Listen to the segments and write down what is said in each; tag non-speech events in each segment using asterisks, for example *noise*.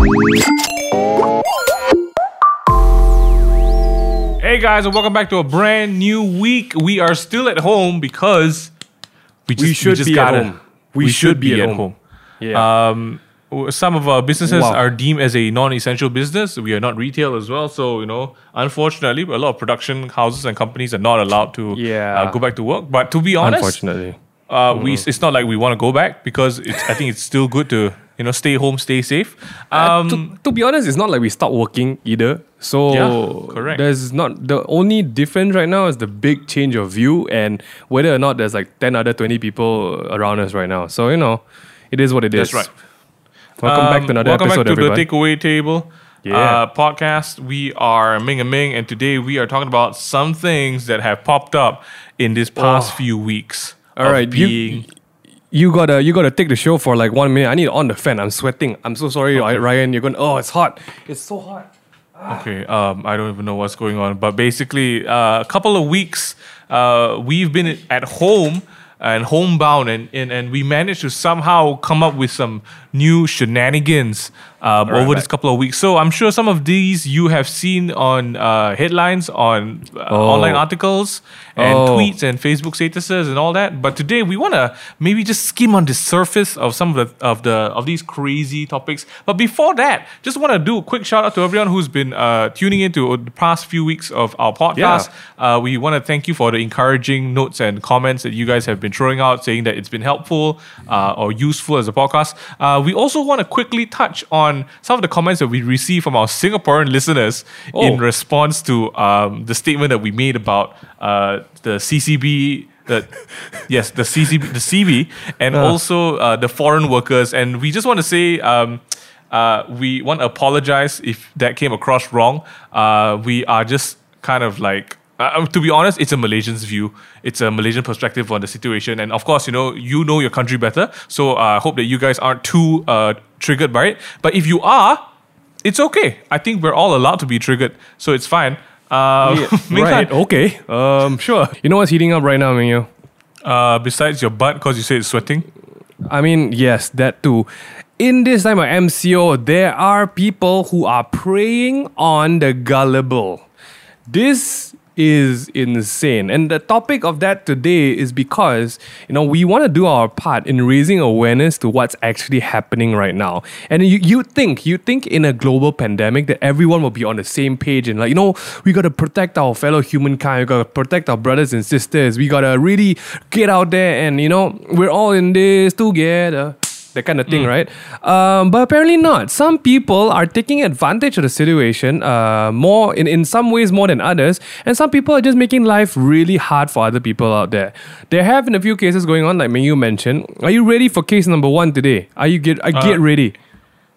Hey guys, and welcome back to a brand new week. We are still at home because we just, We should just be at gotta- home. We should be at home. Yeah. Um, some of our businesses Wow. are deemed as a non-essential business. We are not retail as well, so you know, unfortunately, a lot of production houses and companies are not allowed to Yeah. uh, go back to work. But to be honest, Unfortunately. uh, we it's not like we want to go back because it's, I think it's still good to you know stay home, stay safe. Um, to, to be honest, it's not like we stopped working either. So Yeah, correct. there's not the only difference right now is the big change of view and whether or not there's like 10 other 20 people around us right now. So, you know, it is what it is. That's right. Welcome back to Um, another welcome episode, back to everyone. the Takeaway Table Yeah. uh, podcast. We are Ming and Ming, and today we are talking about some things that have popped up in this past Oh. few weeks. All right, being you gotta you gotta take the show for like one minute. I need on the fan. I'm sweating. I'm so sorry, Ryan. You're going. Oh, it's hot. It's so hot. okay. Um, I don't even know what's going on, but basically, uh, a couple of weeks, uh, we've been at home and homebound, and, and and we managed to somehow come up with some new shenanigans um, right, over this couple of weeks. So I'm sure some of these you have seen on uh, headlines, on uh, Oh. online articles, and Oh. tweets, and Facebook statuses, and all that. But today we want to maybe just skim on the surface of some of the of the of these crazy topics. But before that, just want to do a quick shout out to everyone who's been uh, tuning into the past few weeks of our podcast. Uh, we want to thank you for the encouraging notes and comments that you guys have been throwing out, saying that it's been helpful uh, or useful as a podcast. Uh, we also want to quickly touch on some of the comments that we received from our Singaporean listeners Oh. in response to um, the statement that we made about uh, the CCB. The, *laughs* yes, the CCB, the CB, and also uh, the foreign workers. And we just want to say um, uh, we want to apologize if that came across wrong. Uh, we are just kind of like uh, to be honest, it's a Malaysian's view. It's a Malaysian perspective on the situation, and of course, you know you know your country better. So uh, I hope that you guys aren't too uh, triggered by it. But if you are, it's okay. I think we're all allowed to be triggered, so it's fine. Uh, *laughs* Ming right. Okay. Um. Sure. You know what's heating up right now, Mingyu? uh, besides your butt, because you say it's sweating. I mean, yes, that too. In this time of MCO, there are people who are preying on the gullible. This is insane. And the topic of that today is because, you know, we want to do our part in raising awareness to what's actually happening right now. And you, you think, you think in a global pandemic that everyone will be on the same page and like, you know, we got to protect our fellow humankind, we got to protect our brothers and sisters, we got to really get out there and, you know, we're all in this together that kind of thing, right? Um, but apparently not. Some people are taking advantage of the situation uh, more in, in some ways more than others, and some people are just making life really hard for other people out there. There have been a few cases going on, like you mentioned. Are you ready for case number one today? Are you get? I get ready.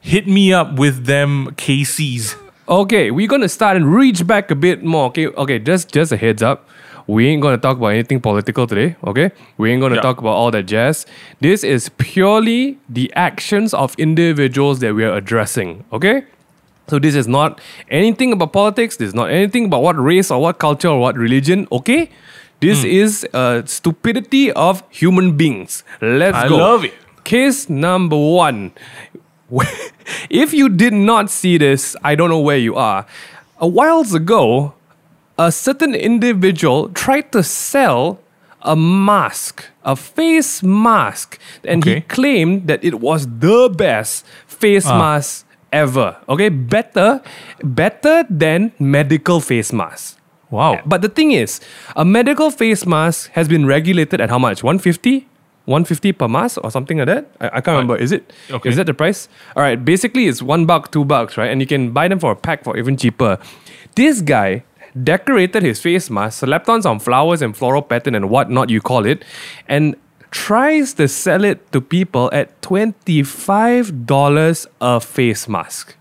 Hit me up with them KCs. Okay, we're gonna start and reach back a bit more. Okay, okay, just just a heads up. We ain't gonna talk about anything political today, okay? We ain't gonna Yeah. talk about all that jazz. This is purely the actions of individuals that we are addressing, okay? So this is not anything about politics, this is not anything about what race or what culture or what religion, okay? This is uh, stupidity of human beings. Let's I go. love it. Case number one. *laughs* if you did not see this, I don't know where you are. A whiles ago, a certain individual tried to sell a mask, a face mask, and he claimed that it was the best face Ah. mask ever. Okay, better, better than medical face mask. Wow. But the thing is, a medical face mask has been regulated at how much? 150? 150 per mask or something like that? I, I can't remember. Is it? Okay. Is that the price? All right. Basically, it's one buck, two bucks, right? And you can buy them for a pack for even cheaper. This guy decorated his face mask, slapped on some flowers and floral pattern and whatnot you call it, and tries to sell it to people at $25 a face mask.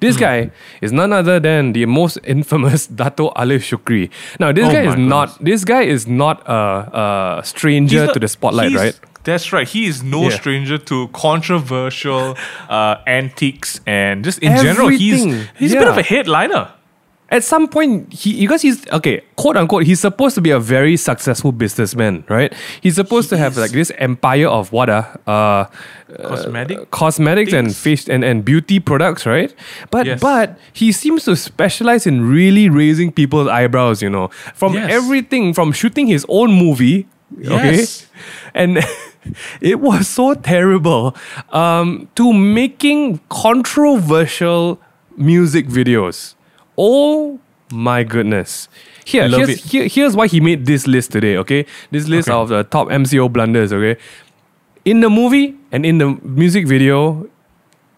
This guy is none other than the most *laughs* infamous Dato Aliff Syukri. Now, this Oh guy is not. This guy is not a, a stranger not- to the spotlight, right? That's right. He is no Yeah. stranger to controversial uh, antiques and just in general, he's Everything. he's a bit of a headliner. At some point he because he's okay quote unquote he's supposed to be a very successful businessman right he's supposed to have is. like this empire of what uh, uh Cosmetic. cosmetics and face and, and beauty products right but Yes. but he seems to specialize in really raising people's eyebrows you know from Yes. everything from shooting his own movie okay and *laughs* it was so terrible um, to making controversial music videos. Oh my goodness. Here, Love here's, here, here's why he made this list today, okay? This list Okay. of the top MCO blunders, okay? In the movie and in the music video,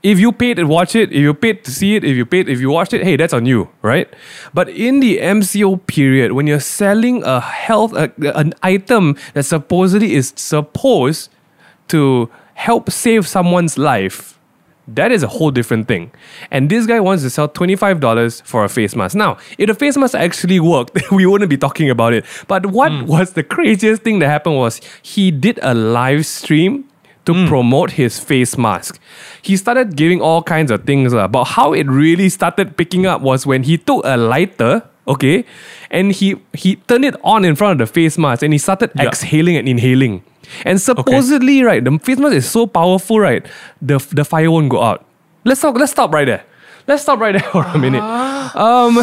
if you paid to watch it, if you paid to see it, if you paid, if you watched it, hey, that's on you, right? But in the MCO period, when you're selling a health, a, an item that supposedly is supposed to help save someone's life, that is a whole different thing. And this guy wants to sell $25 for a face mask. Now, if the face mask actually worked, *laughs* we wouldn't be talking about it. But what was the craziest thing that happened was he did a live stream to promote his face mask. He started giving all kinds of things, uh, but how it really started picking up was when he took a lighter, okay, and he he turned it on in front of the face mask and he started Yeah. exhaling and inhaling. And supposedly, right, the face mask is so powerful, right, the the fire won't go out. Let's stop. Let's stop right there. Let's stop right there *laughs* for a minute. Um,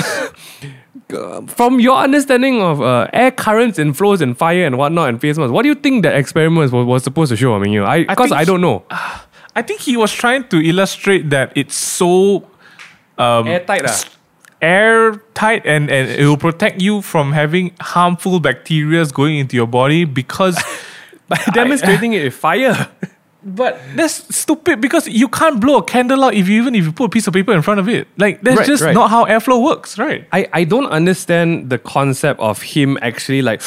from your understanding of uh, air currents and flows and fire and whatnot and face masks, what do you think that experiment was, was supposed to show? I mean, you, I because think I, don't know. *sighs* I think he was trying to illustrate that it's so um, Airtight, ah. Airtight and, and it will protect you from having harmful bacteria going into your body because *laughs* By demonstrating it with fire. *laughs* but that's stupid because you can't blow a candle out if you even if you put a piece of paper in front of it. Like that's Right, just right. not how airflow works, right? I, I don't understand the concept of him actually like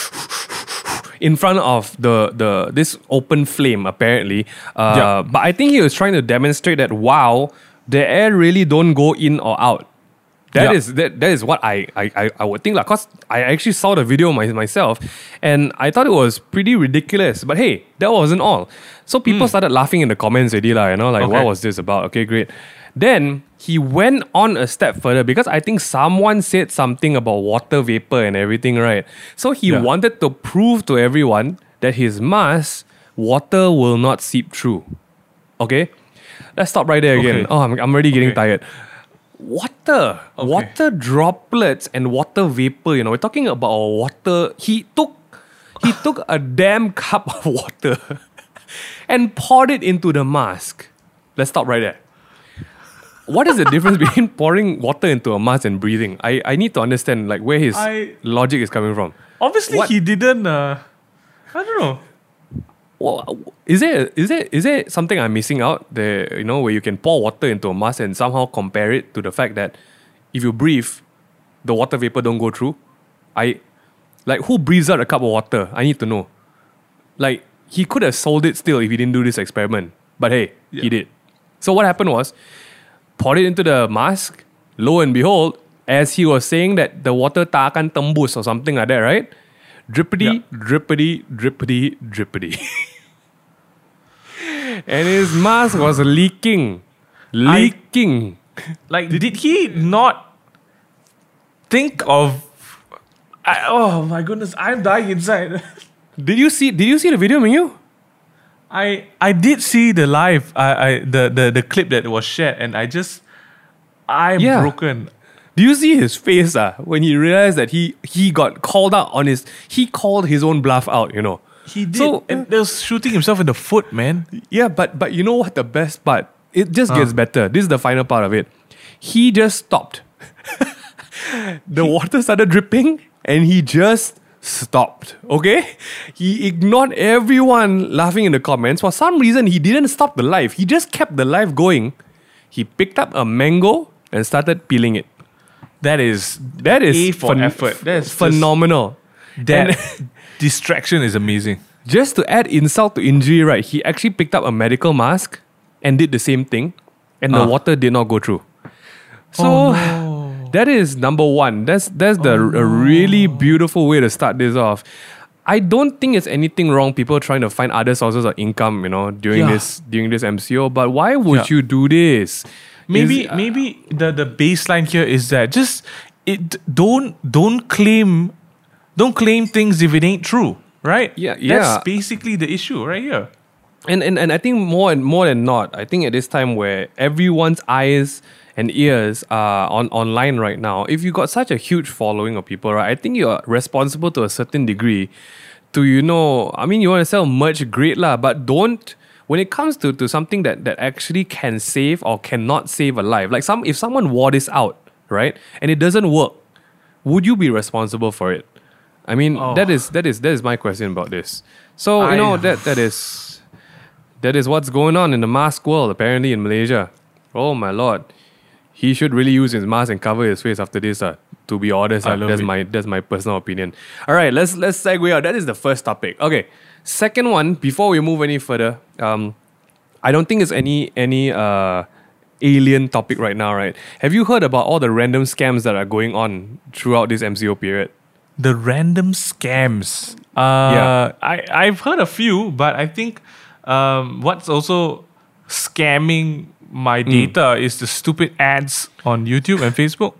*laughs* in front of the the this open flame apparently. Uh, Yeah. But I think he was trying to demonstrate that wow, the air really don't go in or out. That Yeah. is that, that is what I I, I, would think like cause I actually saw the video my, myself and I thought it was pretty ridiculous. But hey, that wasn't all. So people hmm. started laughing in the comments already, lah, you know, like what was this about? Okay, great. Then he went on a step further because I think someone said something about water vapor and everything, right? So he Yeah. wanted to prove to everyone that his mask, water will not seep through. Okay? Let's stop right there again. Okay. Oh, I'm, I'm already getting Okay. tired. Water, water droplets and water vapor, you know, we're talking about water. He took he *sighs* took a damn cup of water *laughs* and poured it into the mask. Let's stop right there. What is the difference *laughs* between pouring water into a mask and breathing? I, I need to understand like where his I- logic is coming from. Obviously What- he didn't uh, I don't know. Well, is there is there is there something I'm missing out there? You know, where you can pour water into a mask and somehow compare it to the fact that if you breathe, the water vapor don't go through. I like who breathes out a cup of water? I need to know. Like he could have sold it still if he didn't do this experiment, but hey, he did. So what happened was, poured it into the mask. Lo and behold, as he was saying that the water tak akan tembus or something like that, right? Drippity, drippity, drippity, drippity. *laughs* and his mask was leaking. Leaking. Like, did, he not think of? I, oh my goodness, I'm dying inside. *laughs* did you see did you see the video, Mingyu? I I did see the live, I, I the, the the clip that was shared, and I just I'm Yeah. broken. Do you see his face uh, when he realized that he he got called out on his he called his own bluff out, you know. He did, So- and he was shooting himself in the foot, man. Yeah, but but you know what the best part? It just gets better. This is the final part of it. He just stopped. *laughs* the water started dripping and he just stopped. Okay? He ignored everyone laughing in the comments. For some reason, he didn't stop the live. He just kept the live going. He picked up a mango and started peeling it. That is That is A for effort. That is phenomenal. that *laughs* distraction is amazing. Just to add insult to injury, right? He actually picked up a medical mask and did the same thing, and the Ah. water did not go through. So Oh, no. *sighs* that is number one. That's that's the a really beautiful way to start this off. I don't think it's anything wrong. People trying to find other sources of income, you know, during Yeah. this during this MCO. But why would Yeah. you do this? Maybe Is- uh, maybe the the baseline here is that just it don't don't claim don't claim things if it ain't true, right? Yeah, That's yeah. basically the issue right here. And, and and I think more and more than not, I think at this time where everyone's eyes and ears are on online right now, if you got such a huge following of people, right, I think you're responsible to a certain degree to you know I mean you want to sell merch great lah, but don't when it comes to, to something that, that actually can save or cannot save a life, like some if someone wore this out, right, and it doesn't work, would you be responsible for it? I mean, Oh. that is that is that is my question about this. So you know that that is that is what's going on in the mask world apparently in Malaysia. Oh my lord, he should really use his mask and cover his face after this. Uh, to be honest, I love that's it. my that's my personal opinion. All right, let's let's segue out. That is the first topic. Okay, second one. Before we move any further, um, I don't think it's any any uh alien topic right now. Right? Have you heard about all the random scams that are going on throughout this MCO period? The random scams. Uh, Yeah. I, I've heard a few, but I think um, what's also scamming my Hmm. data is the stupid ads on YouTube and Facebook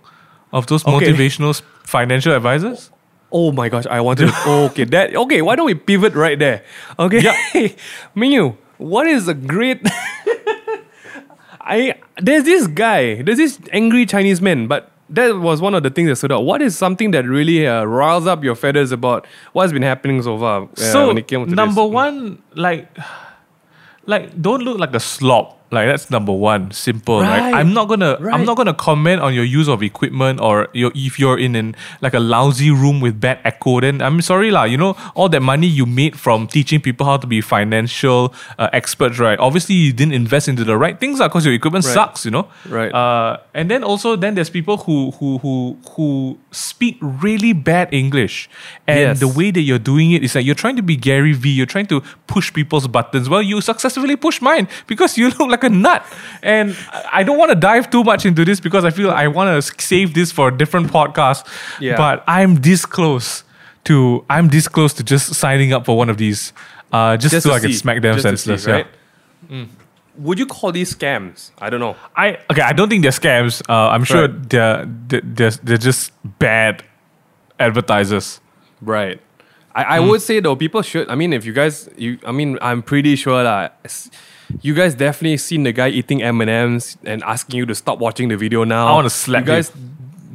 of those Okay. motivational financial advisors. Oh my gosh, I want to. *laughs* okay, that okay. Why don't we pivot right there? Okay, Yeah. *laughs* Mingyu, what is a great? *laughs* I there's this guy, there's this angry Chinese man, but that was one of the things that stood out. What is something that really uh, riles up your feathers about what's been happening so far? uh, so when it came to number this? one, like, *sighs* like don't look like a slob. Like that's number one. Simple. Right. Right. I'm not gonna. Right. I'm not gonna comment on your use of equipment or your, if you're in an like a lousy room with bad echo. Then I'm sorry lah. You know all that money you made from teaching people how to be financial uh, experts. Right. Obviously you didn't invest into the right things lah because your equipment Right. sucks. You know. Right. Uh, and then also then there's people who who who who speak really bad English, and Yes. the way that you're doing it is like you're trying to be Gary V. You're trying to push people's buttons. Well, you successfully push mine because you look like a nut. And I don't want to dive too much into this because I feel I want to save this for a different podcast. Yeah. But I'm this close to I'm this close to just signing up for one of these, uh, just, Just so I can see. smack them Just to see, senseless. yeah. right? Would you call these scams? I don't know. I okay. I don't think they're scams. Uh, I'm sure Right. they're, they're they're just bad advertisers. Right. I, I Hmm. would say though, people should. I mean, if you guys, you, I mean, I'm pretty sure that you guys definitely seen the guy eating M and M's and asking you to stop watching the video now. I wanna slap you guys.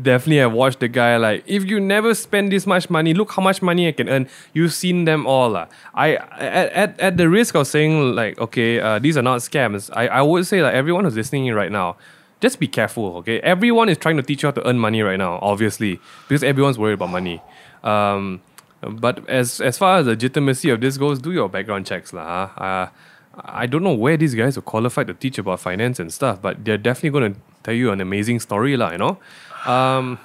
Definitely have watched the guy like if you never spend this much money, look how much money I can earn. You've seen them all. lah. I at, at, at the risk of saying like okay, uh, these are not scams. I, I would say like everyone who's listening right now, just be careful. Okay, everyone is trying to teach you how to earn money right now, obviously, because everyone's worried about money. Um, but as as far as legitimacy of this goes, do your background checks, lah. huh? Uh, I don't know where these guys are qualified to teach about finance and stuff, but they're definitely going to tell you an amazing story, lah. You know, um,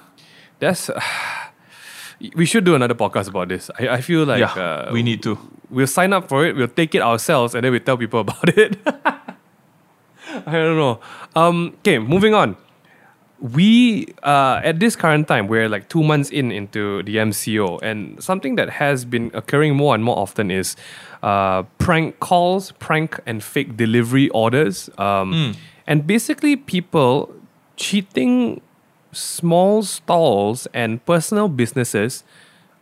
that's. *sighs* we should do another podcast about this. I, I feel like yeah, uh, we need to. we'll sign up for it. We'll take it ourselves, and then we tell people *laughs* about it. *laughs* I don't know. Um, okay, moving on. We uh, at this current time we're like two months in into the MCO, and something that has been occurring more and more often is uh, prank calls, prank and fake delivery orders, um, and basically people cheating small stalls and personal businesses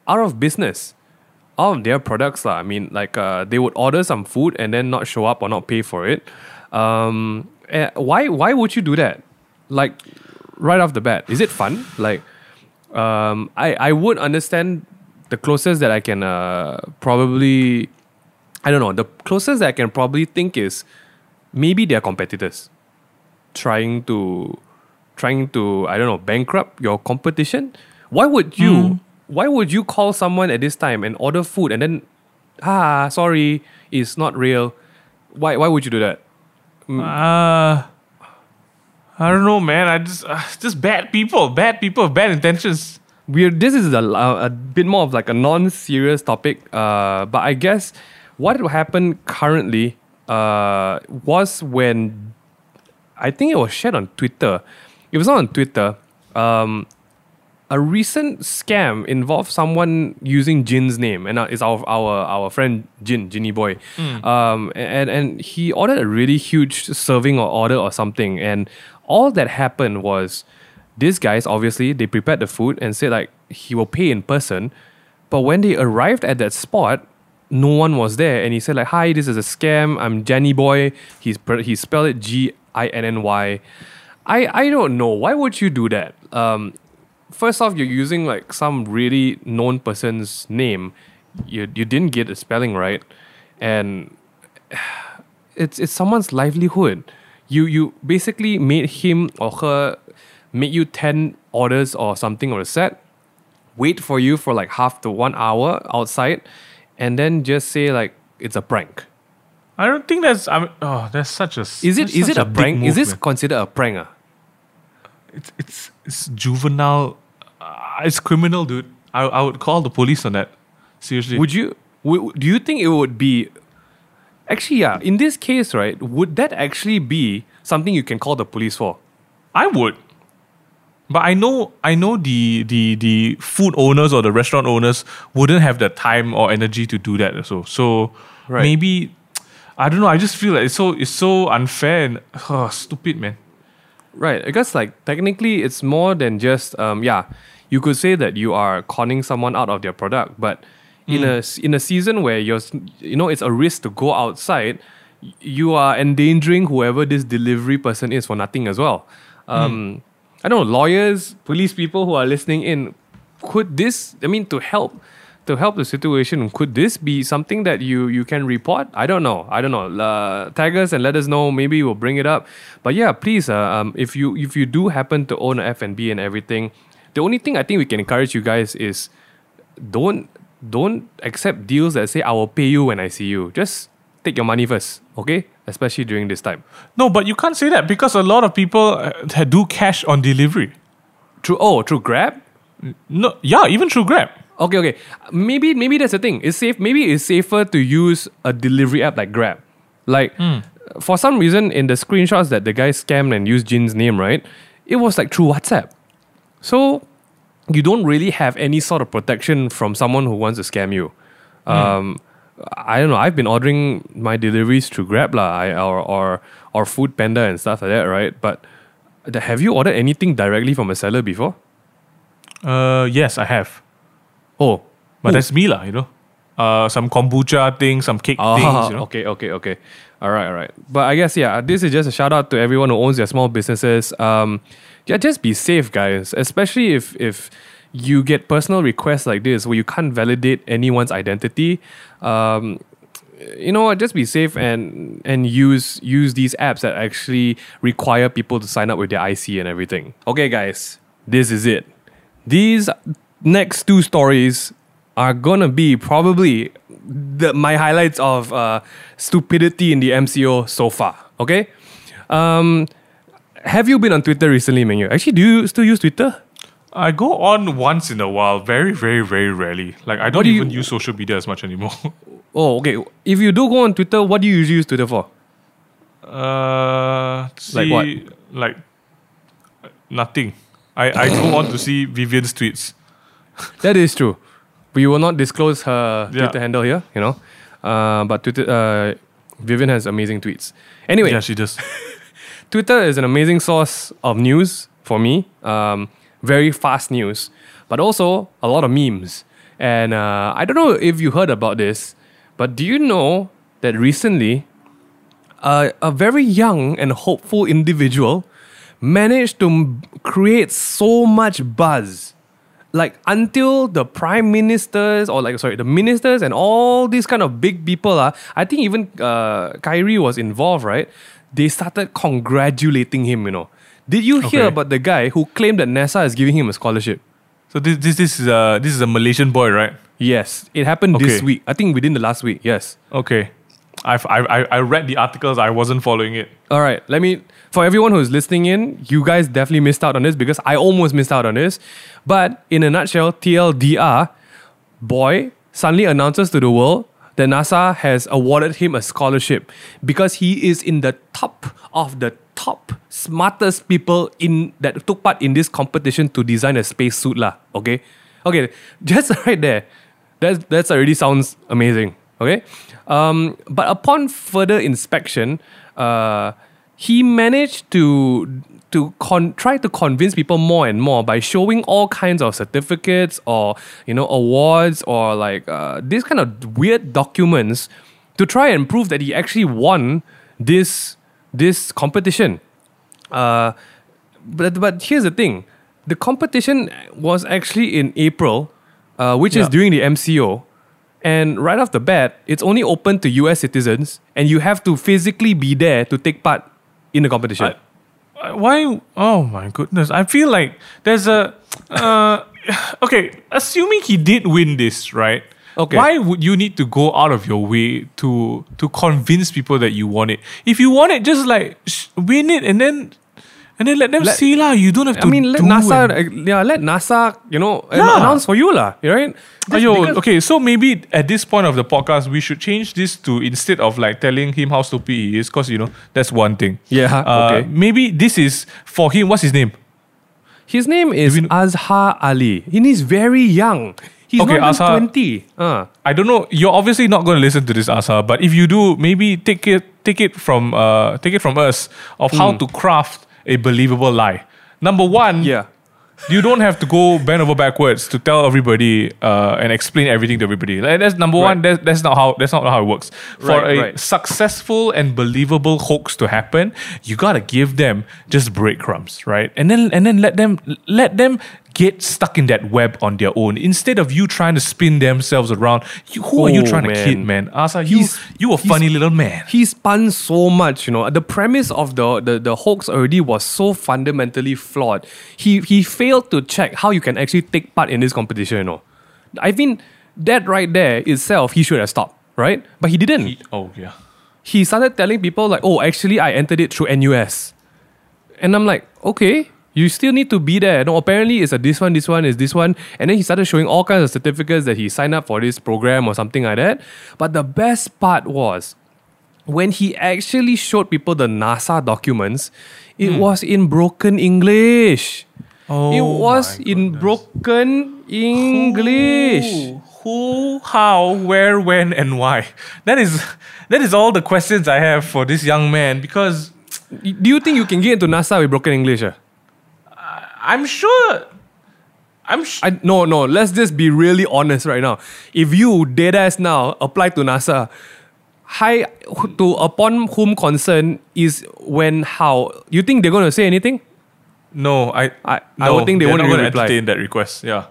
out of business all of their products lah. I mean, like uh, they would order some food and then not show up or not pay for it. Um, eh, why? Why would you do that? Like right off the bat, is it fun? Like, um, I I would understand the closest that I can uh, probably, I don't know, the closest that I can probably think is maybe they're competitors trying to trying to I don't know bankrupt your competition. Why would you why would you call someone at this time and order food and then ah sorry it's not real? Why why would you do that? Uh, I don't know, man. I just uh, just bad people, bad people, bad intentions. We're this is a, a bit more of like a non-serious topic, uh, but I guess what happened currently uh, was when I think it was shared on Twitter. It was not on Twitter. Um, a recent scam involved someone using Jin's name, and uh, it's our our our friend Jin, Jinny boy. Um, and and he ordered a really huge serving or order or something, and all that happened was these guys obviously they prepared the food and said like he will pay in person. But when they arrived at that spot, no one was there, and he said like, "Hi, this is a scam. I'm Jenny Boy." He's he spelled it G I N N Y. I I don't know why would you do that. Um, first off, you're using like some really known person's name. You you didn't get the spelling right, and *sighs* it's it's someone's livelihood. You you basically made him or her make you ten orders or something on a set, wait for you for like half to one hour outside, and then just say like it's a prank. I don't think that's. I mean, oh, that's such a. Is it is it a, big prank? move, is this man. considered a prank? ah? It's it's it's juvenile. Uh, it's criminal, dude. I I would call the police on that. Seriously. Would you? Would, do you think it would be? Actually, yeah. In this case, right, would that actually be something you can call the police for? I would. But I know I know the the the food owners or the restaurant owners wouldn't have the time or energy to do that so so Right. maybe *tsk* I don't know I just feel like it's so it's so unfair and *sighs* oh, stupid man. Right. I guess like technically it's more than just um yeah, you could say that you are conning someone out of their product, but in a s- in a season where you're you know it's a risk to go outside, you are endangering whoever this delivery person is for nothing as well. Um I don't know, lawyers, police people who are listening in, could this I mean to help to help the situation, could this be something that you you can report? I don't know. I don't know. Uh, tag us and let us know. Maybe we'll bring it up. But yeah, please. Uh, um, if you if you do happen to own an F and B and everything, the only thing I think we can encourage you guys is don't don't accept deals that say I will pay you when I see you. Just take your money first, okay? Especially during this time. No, but you can't say that because a lot of people uh, do cash on delivery. Through oh through Grab. No, yeah, even through Grab. Okay, okay. Maybe maybe that's the thing. It's safe. Maybe it's safer to use a delivery app like Grab. Like for some reason in the screenshots that the guy scammed and used Jin's name, right? It was like through WhatsApp. So you don't really have any sort of protection from someone who wants to scam you. Um, I don't know. I've been ordering my deliveries through Grab lah, I, or or or Food Panda and stuff like that, right? But the- have you ordered anything directly from a seller before? Uh, yes, I have. Oh, But that's me lah, you know. Uh, some kombucha things, some cake Oh, things, you know. okay, okay, okay. All right, all right. But I guess yeah, this is just a shout out to everyone who owns their small businesses. Um, yeah, just be safe, guys. Especially if if you get personal requests like this where you can't validate anyone's identity. Um, you know what? Just be safe and and use use these apps that actually require people to sign up with their IC and everything. Okay, guys, this is it. These next two stories are gonna be probably the, my highlights of uh, stupidity in the MCO so far. Okay, um, have you been on Twitter recently, Mingyu? Actually, do you still use Twitter? I go on once in a while, very, very, very rarely. Like I don't do you- even use social media as much anymore. *laughs* Oh, okay. If you do go on Twitter, what do you usually use Twitter for? uh, see, Like what? Like nothing. I, I go on to see Vivian's tweets. That is true. We will not disclose her Yeah. Twitter handle here, you know. Uh, but Twitter, uh, Vivian has amazing tweets. Anyway, Yeah, she does. *laughs* Twitter is an amazing source of news for me. Um, very fast news, but also a lot of memes. And uh, I don't know if you heard about this, but do you know that recently uh, a very young and hopeful individual managed to m- create so much buzz like until the prime ministers or like sorry the ministers and all these kind of big people are i think even uh, Khairy was involved right? They started congratulating him you know. Did you hear Okay. about the guy who claimed that nasa is giving him a scholarship? So this this this is a this is a Malaysian boy, right? yes. It happened this week. I think within the last week yes. Okay. I've I I read the articles. I wasn't following it. All right, let me. For everyone who's listening in, you guys definitely missed out on this because I almost missed out on this. But in a nutshell, TLDR, boy suddenly announces to the world that NASA has awarded him a scholarship because he is in the top of the top smartest people in that took part in this competition to design a spacesuit lah. Okay, okay, *laughs* just right there. That's that's already sounds amazing. Okay, um, but upon further inspection, uh, he managed to to con- try to convince people more and more by showing all kinds of certificates or you know awards or like uh, these kind of weird documents to try and prove that he actually won this this competition. Uh, but but here's the thing, the competition was actually in April, uh, which is during the MCO. And right off the bat, it's only open to US citizens, and you have to physically be there to take part in the competition. I- why? Oh my goodness! I feel like there's a. Uh, *sighs* okay, assuming he did win this, right? Okay. Why would you need to go out of your way to to convince people that you want it? If you want it, just like sh- win it and then and then let them Let- see lah. You don't have to. I mean, let do NASA, and- uh, yeah, let NASA, you know, Yeah. announce for you, lah, right? Just Ayo, because- okay, so maybe at this point of the podcast, we should change this to instead of like telling him how stupid he is, because you know that's one thing. Yeah, Uh, okay. Maybe this is for him. What's his name? His name is we Azhar Ali, and he's very young. He's Okay, not even Azhar- twenty. Uh. I don't know. You're obviously not going to listen to this, Asa. But if you do, maybe take it, take it from, uh, take it from us of how to craft a believable lie. Number one, Yeah. you don't have to go bend over backwards to tell everybody uh, and explain everything to everybody. Like, that's number one. That's, that's not how that's not how it works. For Right, a right. successful and believable hoax to happen, you gotta give them just breadcrumbs, right? And then and then let them let them get stuck in that web on their own instead of you trying to spin themselves around. You, who are you Oh, trying to kid, man? Asa, you you a funny little man. He spun so much, you know. The premise of the, the, the hoax already was so fundamentally flawed. He he failed to check how you can actually take part in this competition, you know. I mean, that right there itself, he should have stopped, right? But he didn't. Oh yeah. he started telling people like, "Oh, actually, I entered it through NUS," and I'm like, "Okay, you still need to be there." No, apparently it's a this one, this one is this one, and then he started showing all kinds of certificates that he signed up for this program or something like that. But the best part was when he actually showed people the NASA documents. It was in broken English. Oh, it was in broken English. Who, who, how, where, when, and why? That is that is all the questions I have for this young man because Do you think you can get into NASA with broken English? ah? I'm sure. I'm sh- I, no, no. Let's just be really honest right now. If you dead ass now apply to NASA, hi to upon whom concern is when how you think they're gonna say anything? no. I I- I no, would think they they're won't even reply. entertain that request. Yeah.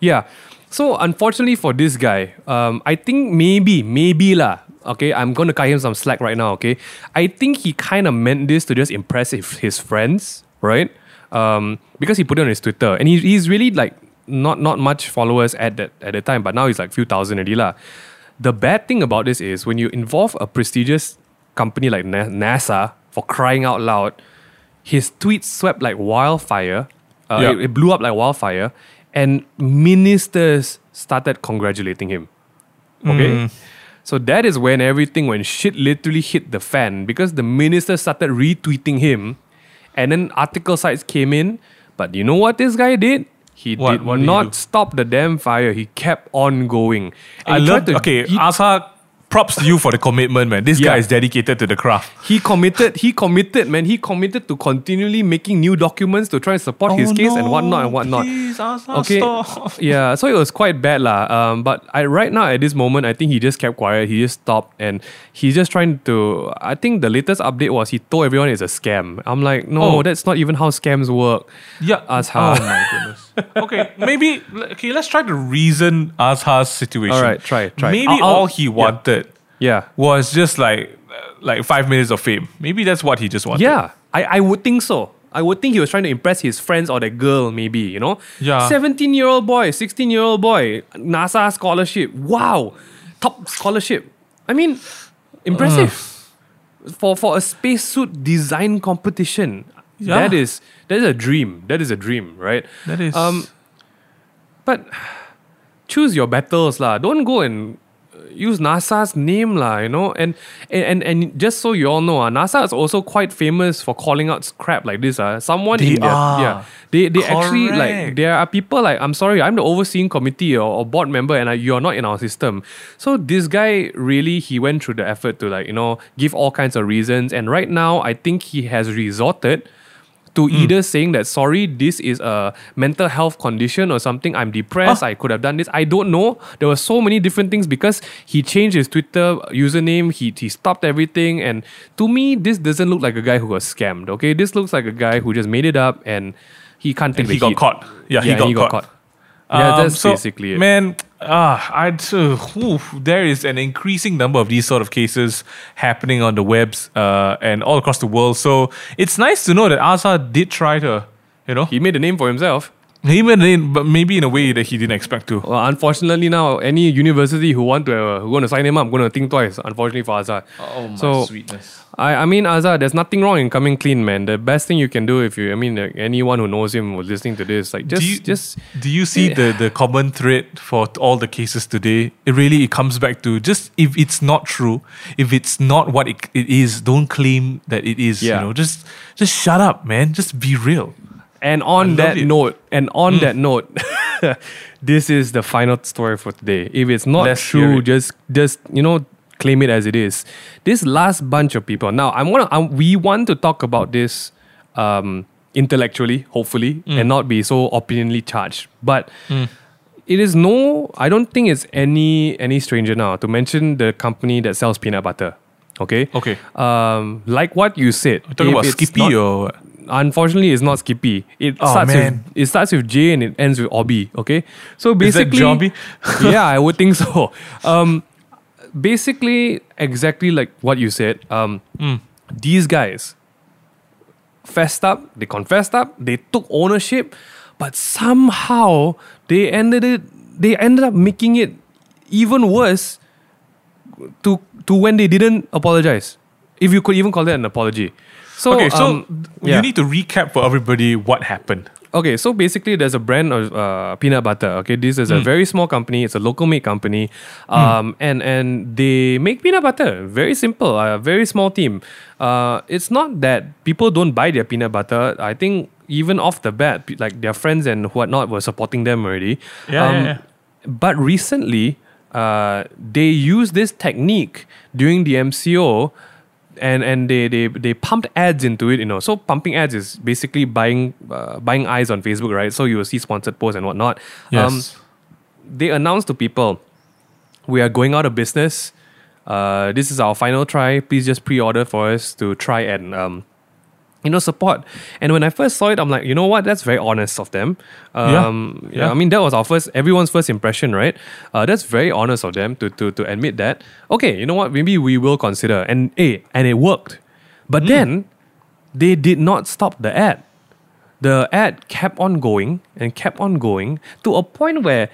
Yeah. So unfortunately for this guy, um, I think maybe, maybe lah. Okay, I'm gonna cut him some slack right now. Okay, I think he kind of meant this to just impress his friends, right? Um, because he put it on his Twitter, and he, he's really like not not much followers at that at the time, but now he's like few thousand already lah. The bad thing about this is when you involve a prestigious company like NASA for crying out loud, his tweets swept like wildfire. Uh, it, it blew up like wildfire, and ministers started congratulating him. Okay, so that is when everything, when shit literally hit the fan, because the ministers started retweeting him, and then article sites came in. But you know what this guy did? He What- did what not stop the damn fire. He kept on going. And I to- Okay, he- Asa. Props to you for the commitment, man. This Yeah. guy is dedicated to the craft. He committed. He committed, man. He committed to continually making new documents to try and support his Oh, case and whatnot and whatnot. please, Asa, okay. stop. *laughs* Yeah. So it was quite bad, lah. Um, but I right now at this moment, I think he just kept quiet. He just stopped and he's just trying to. I think the latest update was he told everyone it's a scam. I'm like, no, Oh. that's not even how scams work. Yeah, Azhar. Oh my goodness. Okay, maybe okay. Let's try to reason Azhar's situation. All right, try it, try. Maybe I'll- all he wanted Yeah. was just like uh, like five minutes of fame. Maybe that's what he just wanted. Yeah, I, I would think so. I would think he was trying to impress his friends or that girl, maybe, you know? Yeah. 17 year old boy, 16 year old boy, NASA scholarship. Wow. Top scholarship. I mean, impressive. For for a spacesuit design competition. Yeah. That is that is a dream. That is a dream, right? that is. Um, but choose your battles, lah. Don't go and use NASA's name, lah, you know. And, and and and just so you all know, uh, NASA is also quite famous for calling out crap like this. Uh. Someone They in their, are. yeah, they they actually like there are people like I'm sorry, I'm the overseeing committee or, or board member, and uh, you're not in our system. So this guy really he went through the effort to like you know give all kinds of reasons, and right now I think he has resorted to Hmm. either saying that sorry this is a mental health condition or something i'm depressed i could have done this i don't know there were so many different things because he changed his twitter username he, he stopped everything and to me this doesn't look like a guy who was scammed okay this looks like a guy who just made it up and he can't take And the he got caught. Yeah, he got caught. Yeah Um, that's so, basically it. Man, ah, I'd uh, oof, there is an increasing number of these sort of cases happening on the webs uh, and all across the world. So it's nice to know that Asa did try to, you know, he made a name for himself he went in, but maybe in a way that he didn't expect to. well, unfortunately now any university who want to uh, who want to sign him up going to think twice unfortunately for Azhar Oh my So- sweetness. I, I mean, Azhar, there's nothing wrong in coming clean, man. The best thing you can do if you, I mean, like, anyone who knows him was listening to this, like, just, do you, just, do you see the, *laughs* the common thread for all the cases today? It really it comes back to just if it's not true, if it's not what it, it is, don't claim that it is. Yeah. You know, just just shut up, man. Just be real. And on that it. note, and on Mm. that note, *laughs* this is the final story for today. If it's not Let's true, just, just, you know, claim it as it is. This last bunch of people. Now, I'm gonna, I'm, we want to talk about this, um, intellectually, hopefully, Mm. and not be so opinionally charged, but. It is no, I don't think it's any any stranger now to mention the company that sells peanut butter. Okay. Okay. Um, like what you said. Talking about Skippy not- or? Unfortunately, it's not Skippy. It Oh, starts man. with it starts with J and it ends with Obby. Okay, so basically, Jobbie? *laughs* yeah, I would think so. Um, basically, exactly like what you said. Um, Mm. these guys fessed up. They confessed up. They took ownership, but somehow they ended it. They ended up making it even worse to to when they didn't apologize. If you could even call that an apology. So okay, so um, you yeah. need to recap for everybody what happened. Okay, so basically, there's a brand of uh, peanut butter. Okay, this is a very small company. It's a local made company, um, and and they make peanut butter. Very simple. A very small team. Uh, it's not that people don't buy their peanut butter. I think even off the bat, like their friends and whatnot were supporting them already. Um, Yeah, yeah, yeah. But recently, uh, they used this technique during the MCO and and they, they they pumped ads into it you know. So pumping ads is basically buying uh, buying eyes on facebook right? So you will see sponsored posts and whatnot. Um, Yes. they announced to people we are going out of business. Uh, this is our final try. Please just pre-order for us to try and um, you know support. And when i first saw it i'm like you know what? That's very honest of them. Um, yeah. Yeah. i mean that was our first everyone's first impression right? Uh, that's very honest of them to, to, to admit that okay you know what? Maybe we will consider. And hey, and it worked. But then they did not stop the ad. The ad kept on going and kept on going to a point where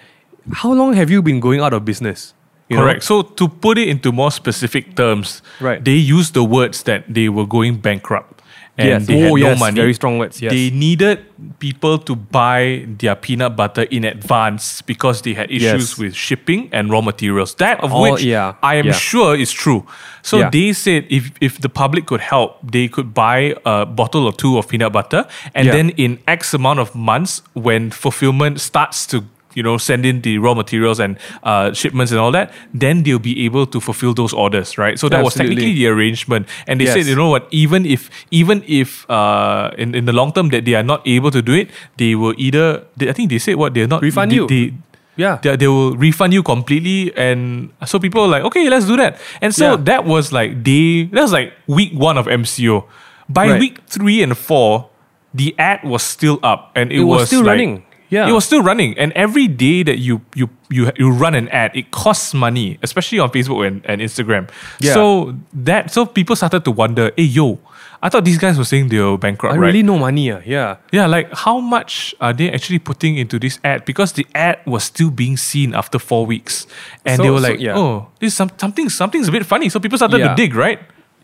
how long have you been going out of business? You know? Correct. So to put it into more specific terms, Right. they used the words that they were going bankrupt and Yes. they had Oh, no yes. money. Very strong words, yes. They needed people to buy their peanut butter in advance because they had issues Yes. with shipping and raw materials. That of Oh, which yeah. I am Yeah. sure is true. So Yeah. they said if if the public could help, they could buy a bottle or two of peanut butter, and then in X amount of months, when fulfillment starts to you know send in the raw materials and uh, shipments and all that, then they'll be able to fulfill those orders, right? So that was technically the arrangement, and they Yes. said, you know what, even if even if uh, in in the long term that they are not able to do it, they will either they, I think they said what they're not Refund they, you. They, yeah they, they will refund you completely and so people were like okay let's do that and so Yeah. that was like day that was like week one of mco by Right. week three and four the ad was still up and it, It was still like- running. Yeah. it was still running and every day that you you you you run an ad it costs money especially on facebook and, and instagram Yeah. so that so people started to wonder hey yo i thought these guys were saying they were bankrupt i right really no money ah. yeah yeah, like how much are they actually putting into this ad? Because the ad was still being seen after four weeks, and So- they were so, like, yeah. "Oh, this is some, something, something's a bit funny." So people started Yeah. to dig, right?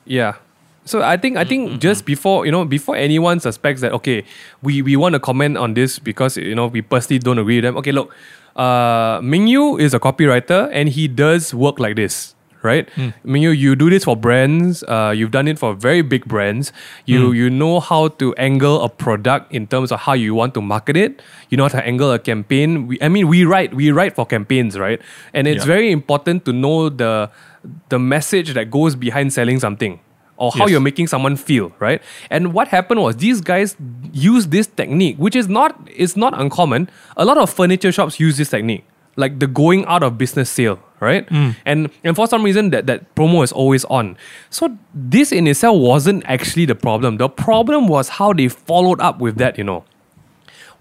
yeah So I think I mm, think mm, just mm. before you know before anyone suspects that okay we we want to comment on this because you know we personally don't agree with them. Okay, look, uh, Mingyu is a copywriter and he does work like this. Right, Mingyu, you do this for brands. Uh, you've done it for very big brands. You you know how to angle a product in terms of how you want to market it. You know how to angle a campaign. We, I mean, we write we write for campaigns, right? And it's Yeah. very important to know the the message that goes behind selling something or how Yes. you're making someone feel, right? And what happened was these guys use this technique, which is not it's not uncommon. A lot of furniture shops use this technique, like the going out of business sale, right? Hmm. And and for some reason that that promo is always on. So this in itself wasn't actually the problem. The problem was how they followed up with that, you know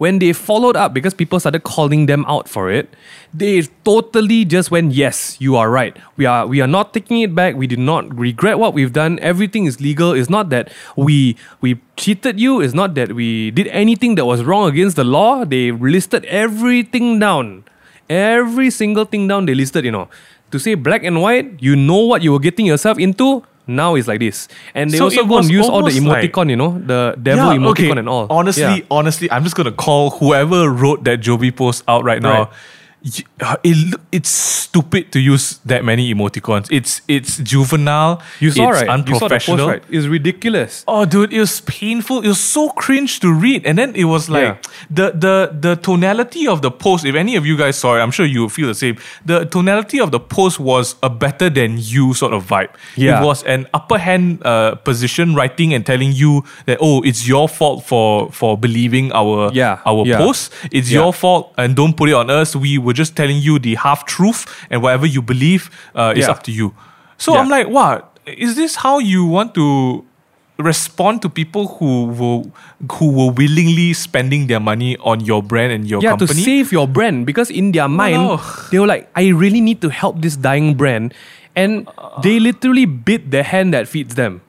when they followed up because people started calling them out for it they totally just went yes you are right. We are we are not taking it back. We did not regret what we've done. Everything is legal. It's not that we we cheated you. It's not that we did anything that was wrong against the law. They listed everything down. Every single thing down they listed you know. To say black and white you know what you were getting yourself into now it's like this and they So also and use all the almost like- emoticon you know the devil Yeah, emoticon okay. and all Honestly, Yeah. honestly, I'm just gonna call whoever wrote that Jobbie post out right now. Right. Uh, It, it's stupid to use that many emoticons. It's it's juvenile. You saw it's right. You saw the post right. It's ridiculous. Oh, dude, it was painful. It was so cringe to read, and then it was like Yeah. the the the tonality of the post. If any of you guys saw it, I'm sure you feel the same. The tonality of the post was a better than you sort of vibe. Yeah. It was an upper hand uh, position, writing and telling you that oh, it's your fault for for believing our Yeah, our yeah. post. It's Yeah. your fault, and don't put it on us. We were just telling you the half truth, and whatever you believe uh, is Yeah. up to you. So Yeah. I'm like, what is this? How you want to? respond to people who will who were willingly spending their money on your brand and your yeah, company. to save your brand because in their mind no. they were like, I really need to help this dying brand, and they literally bit the hand that feeds them.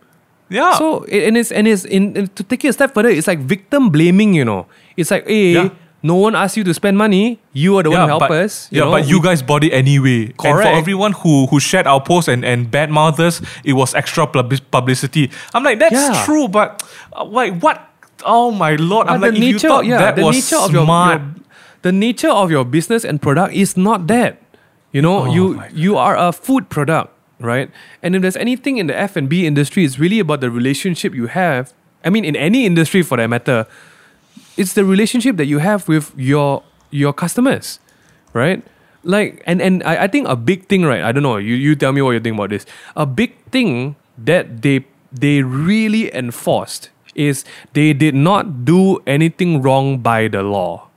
yeah. So and it's and it's in to take it a step further, it's like victim blaming. You know, it's like, hey, Yeah. No one asked you to spend money. You are the one yeah, to help but, us. yeah, know? but you guys bought it anyway. And Correct. for everyone who who shared our post and and bad us, it was extra publicity. I'm like, that's Yeah. true, but uh, like what? Oh my lord! I'm But like, if you thought that the was nature of your, smart, your- the nature of your business and product is not that. You know, Oh you you are a food product, right? And if there's anything in the F and B industry, it's really about the relationship you have. I mean, in any industry for that matter, it's the relationship that you have with your your customers, right? Like, and and I, I think a big thing, right? I don't know. You you tell me what you think about this. A big thing that they they really enforced is they did not do anything wrong by the law.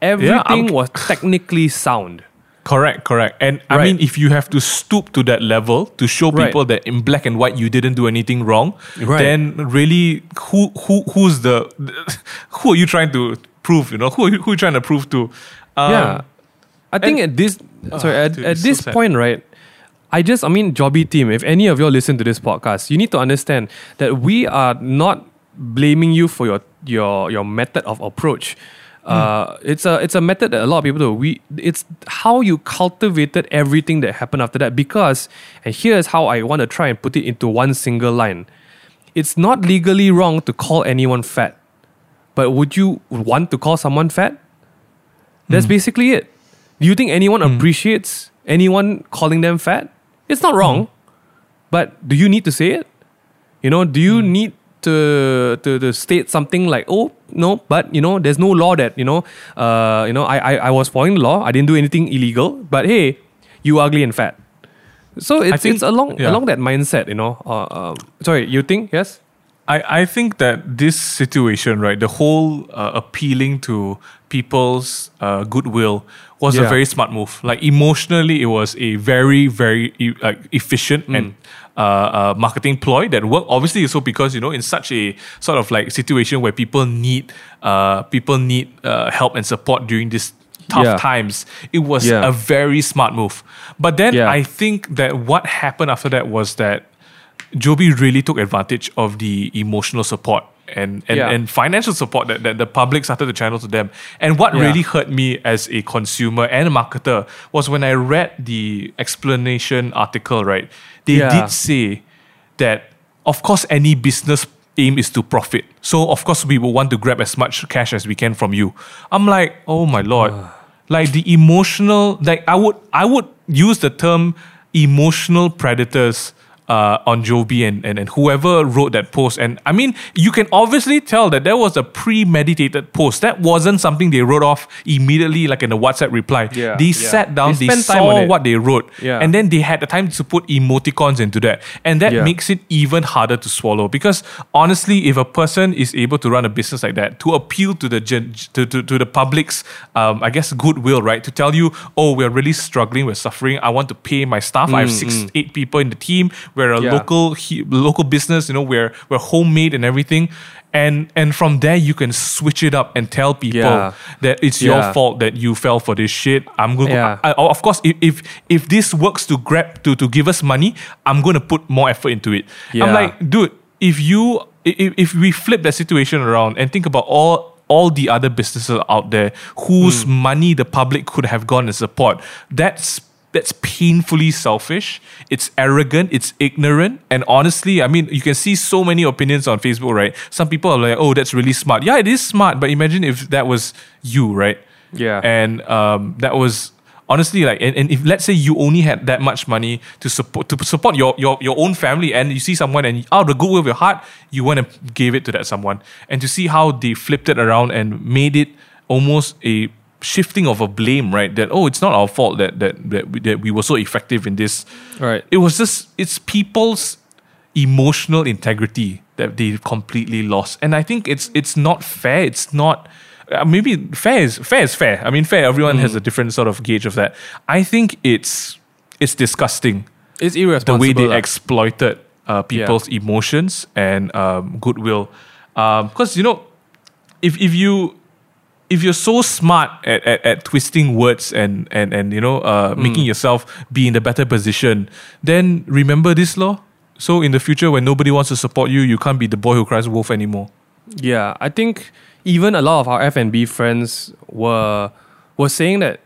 Everything I'm- was technically sound. Correct, correct. And I Right. mean, if you have to stoop to that level to show Right. people that in black and white you didn't do anything wrong, Right. then really, who who who's the *laughs* who are you trying to prove? You know, who are you, who are you trying to prove to? Um, yeah, I think at this sorry at, dude, at it's so this point, right? I just I mean, Jobbie team. If any of you listen to this podcast, you need to understand that we are not blaming you for your your your method of approach. Uh, it's a it's a method that a lot of people do. We it's how you cultivated everything that happened after that. Because and here's how I want to try and put it into one single line. It's not legally wrong to call anyone fat, but would you want to call someone fat? That's hmm. basically it. Do you think anyone hmm. appreciates anyone calling them fat? It's not wrong, hmm. but do you need to say it? You know, do you need to, to to state something like, oh no, but you know, there's no law that you know, uh, you know, I, I I was following the law. I didn't do anything illegal, but hey, you ugly and fat. So it's think- it's along yeah. along that mindset, you know. Uh, um, sorry, you think yes? I, I think that this situation, right, the whole uh, appealing to people's uh, goodwill was a very smart move. Like emotionally, it was a very, very e- like efficient Mm. and uh, uh, marketing ploy that worked. Obviously, also because you know, in such a sort of like situation where people need uh, people need uh, help and support during this tough Yeah. times, it was Yeah. a very smart move. But then Yeah. I think that what happened after that was that Jobbie really took advantage of the emotional support and and, Yeah. and financial support that, that the public started to channel to them. And what Yeah. really hurt me as a consumer and a marketer was when I read the explanation article, right? They Yeah. did say that of course, any business aim is to profit. So of course, we will want to grab as much cash as we can from you. I'm like, oh my lord, like the emotional. Like I would, I would use the term emotional predators uh, on Jobbie and, and, and whoever wrote that post. And I mean, you can obviously tell that there was a premeditated post. That wasn't something they wrote off immediately, like in a WhatsApp reply. Yeah, they yeah. sat down, They they, spent on saw what they wrote, Yeah. and then they had the time to put emoticons into that. And that Yeah. makes it even harder to swallow because honestly, if a person is able to run a business like that, to appeal to the gen- to, to, to the public's, um, I guess, goodwill, right? To tell you, oh, we're really struggling, we're suffering. I want to pay my staff. I have six, eight people in the team. We're a Mm, Yeah. local he, local business. You know, we're we're homemade and everything. And and from there you can switch it up and tell people Yeah. that it's Yeah. your fault that you fell for this shit. I'm going. Yeah. I, I- of course, if, if if this works to grab to to give us money, I'm going to put more effort into it. I'm like, dude, if you if, if we flip that situation around and think about all all the other businesses out there whose Hmm. money the public could have gone to support, that's that's painfully selfish. It's arrogant. It's ignorant. And honestly, I mean, you can see so many opinions on Facebook, right? Some people are like, "Oh, that's really smart." Yeah, it is smart. But imagine if that was you, right? Yeah. And um, that was honestly like, and, and if let's say you only had that much money to support to support your your your own family, and you see someone and out of the goodwill of your heart, you want to give it to that someone, and to see how they flipped it around and made it almost a shifting of a blame, right? That oh, it's not our fault that that that we, that we were so effective in this. Right. It was just it's people's emotional integrity that they completely lost, and I think it's it's not fair. It's not. Uh, maybe fair is fair is fair. I mean, fair. Everyone has a different sort of gauge of that. I think it's it's disgusting It's irresponsible. the way they lah. exploited uh, people's emotions and um, goodwill. Because you know, if if you if you're so smart at, at, at twisting words and and and you know uh, Hmm. making yourself be in a better position, then remember this law. So in the future, when nobody wants to support you, you can't be the boy who cries wolf anymore. Yeah, I think even a lot of our F and B friends were were saying that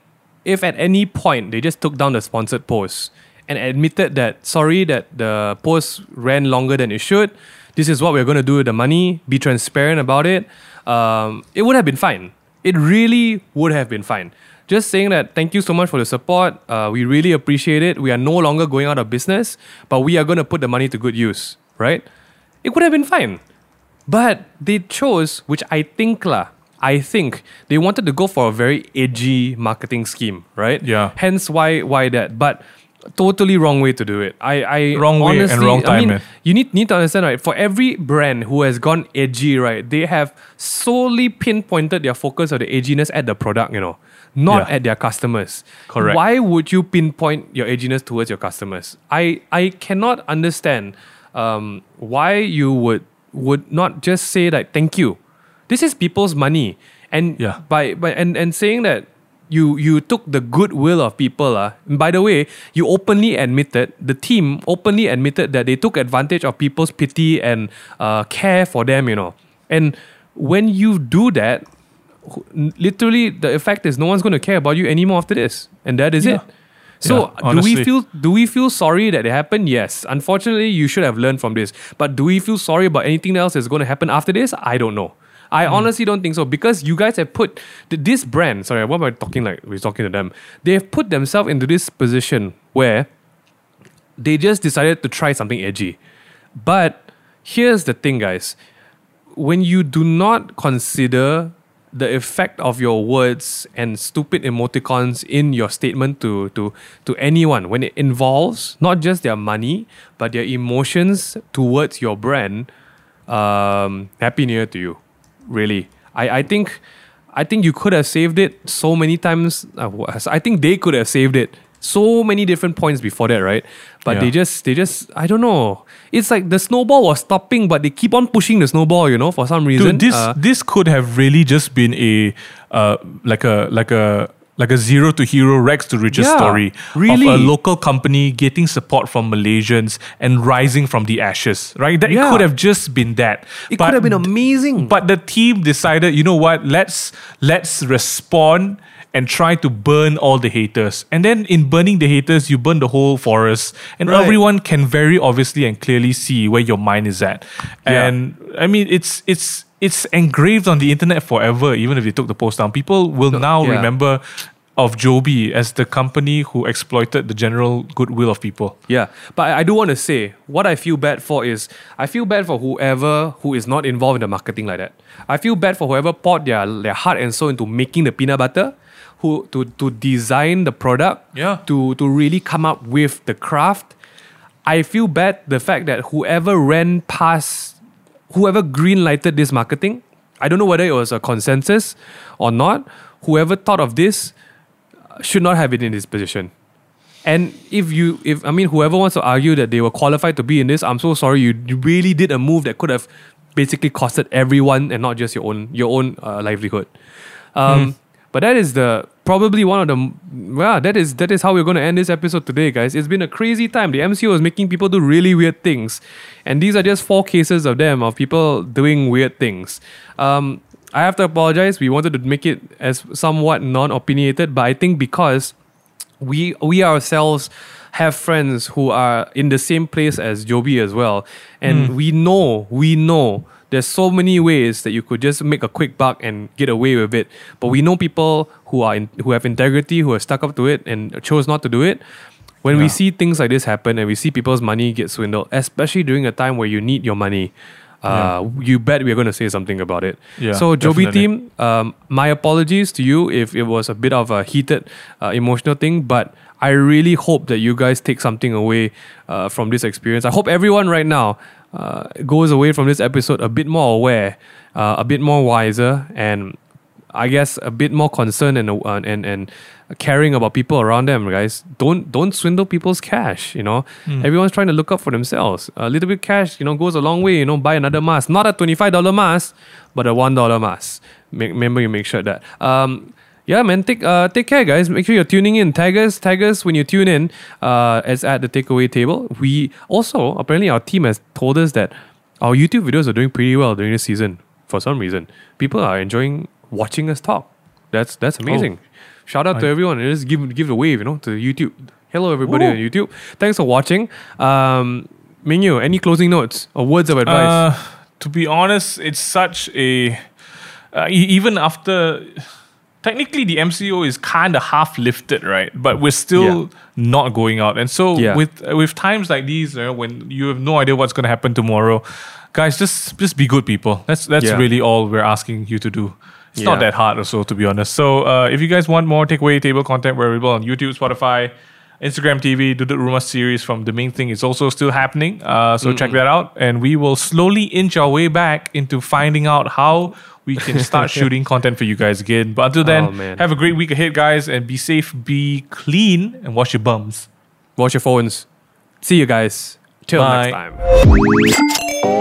if at any point they just took down the sponsored post and admitted that sorry that the post ran longer than it should, this is what we're going to do with the money. Be transparent about it. Um, it would have been fine. It really would have been fine. Just saying that thank you so much for the support. Uh, we really appreciate it. We are no longer going out of business, but we are going to put the money to good use. Right? It would have been fine. But they chose, which I think lah, I think they wanted to go for a very edgy marketing scheme, right? Yeah. Hence why why that. But totally wrong way to do it. I, I Wrong way and honestly, wrong I time, mean, man. you need need to understand, right? For every brand who has gone edgy, right, they have solely pinpointed their focus of the edginess at the product, you know, not Yeah. at their customers. Correct. Why would you pinpoint your edginess towards your customers? I I cannot understand um, why you would would not just say like thank you. This is people's money, and Yeah. by by and and saying that you you took the goodwill of people. Uh, and by the way, you openly admitted the team openly admitted that they took advantage of people's pity and uh, care for them. You know, and when you do that, literally the effect is no one's going to care about you anymore after this, and that is Yeah. it. So Yeah, do we feel do we feel sorry that it happened? Yes. Unfortunately, you should have learned from this. But do we feel sorry about anything else that's going to happen after this? I don't know. I Hmm. honestly don't think so because you guys have put th- this brand. Sorry, what am I talking like? We're talking to them. They have put themselves into this position where they just decided to try something edgy. But here's the thing, guys. When you do not consider the effect of your words and stupid emoticons in your statement to, to, to anyone, when it involves not just their money, but their emotions towards your brand, um, happy new year to you. Really. I, I think I think you could have saved it so many times. Uh, I think they could have saved it so many different points before that, right? But they just, they just, I don't know. It's like the snowball was stopping, but they keep on pushing the snowball, you know, for some reason. Dude, this Uh, this could have really just been a uh, like a like a like a zero to hero, Rex to riches Yeah, story really. of a local company getting support from Malaysians and rising from the ashes. Right? That Yeah. it could have just been that. It But could have been amazing. but the team decided, you know what? Let's let's respond and try to burn all the haters. And then in burning the haters, you burn the whole forest, and Right. everyone can very obviously and clearly see where your mind is at. Yeah. And I mean, it's it's it's engraved on the internet forever. Even if they took the post down, people will now yeah. remember of Jobbie as the company who exploited the general goodwill of people. Yeah, but I I do want to say what I feel bad for is I feel bad for whoever who is not involved in the marketing like that. I feel bad for whoever poured their, their heart and soul into making the peanut butter, who to to design the product, Yeah. to to really come up with the craft. I feel bad the fact that whoever ran past, whoever green lighted this marketing, I don't know whether it was a consensus or not. Whoever thought of this should not have been in this position. And if you, if I mean, whoever wants to argue that they were qualified to be in this, I'm so sorry. You, really did a move that could have basically costed everyone and not just your own your own uh, livelihood. Um, But that is the probably one of the well, that is that is how we're going to end this episode today, guys. It's been a crazy time. The MCO is making people do really weird things, and these are just four cases of them of people doing weird things. Um, I have to apologize. We wanted to make it as somewhat non-opinionated, but I think because we we ourselves have friends who are in the same place as Jobbie as well, and we know we know there's so many ways that you could just make a quick buck and get away with it. But we know people who are in, who have integrity, who are stuck up to it, and chose not to do it. When we see things like this happen, and we see people's money get swindled, especially during a time where you need your money. Uh, You bet we're going to say something about it. Yeah, so, Jobbie definitely. team, um, my apologies to you if it was a bit of a heated, uh, emotional thing, but I really hope that you guys take something away uh, from this experience. I hope everyone right now uh, goes away from this episode a bit more aware, uh, a bit more wiser, and I guess a bit more concerned and uh, and and caring about people around them, guys. Don't don't swindle people's cash. You know, everyone's trying to look out for themselves. A little bit cash, you know, goes a long way. You know, buy another mask, not a twenty five dollar mask, but a one dollar mask. Make, remember, you make sure that. Um, yeah, man. Take uh, take care, guys. Make sure you're tuning in. Tag us, tag us when you tune in. Uh, as at the takeaway table. We also apparently our team has told us that our YouTube videos are doing pretty well during this season. For some reason, people are enjoying watching us talk. That's that's amazing. Shout out to everyone and just give give a wave, you know, to YouTube. Hello, everybody Woo. on YouTube. Thanks for watching. Um, Mingyu, any closing notes or words of advice? Uh, to be honest, it's such a uh, e- even after technically the MCO is kind of half lifted, right? But we're still Yeah. not going out, and so Yeah. with with times like these, you know, when you have no idea what's going to happen tomorrow, guys, just just be good people. That's that's Yeah. really all we're asking you to do. It's not that hard, also, to be honest. So uh, if you guys want more takeaway table content, we're available on YouTube, Spotify. Instagram TV, Duduk Rumah series from The Main Thing is also still happening. Uh, so check that out. And we will slowly inch our way back into finding out how we can start *laughs* shooting content for you guys again. But until then, Oh, have a great week ahead, guys, and be safe, be clean, and wash your bums. Watch your phones. See you guys. Till Bye. next time.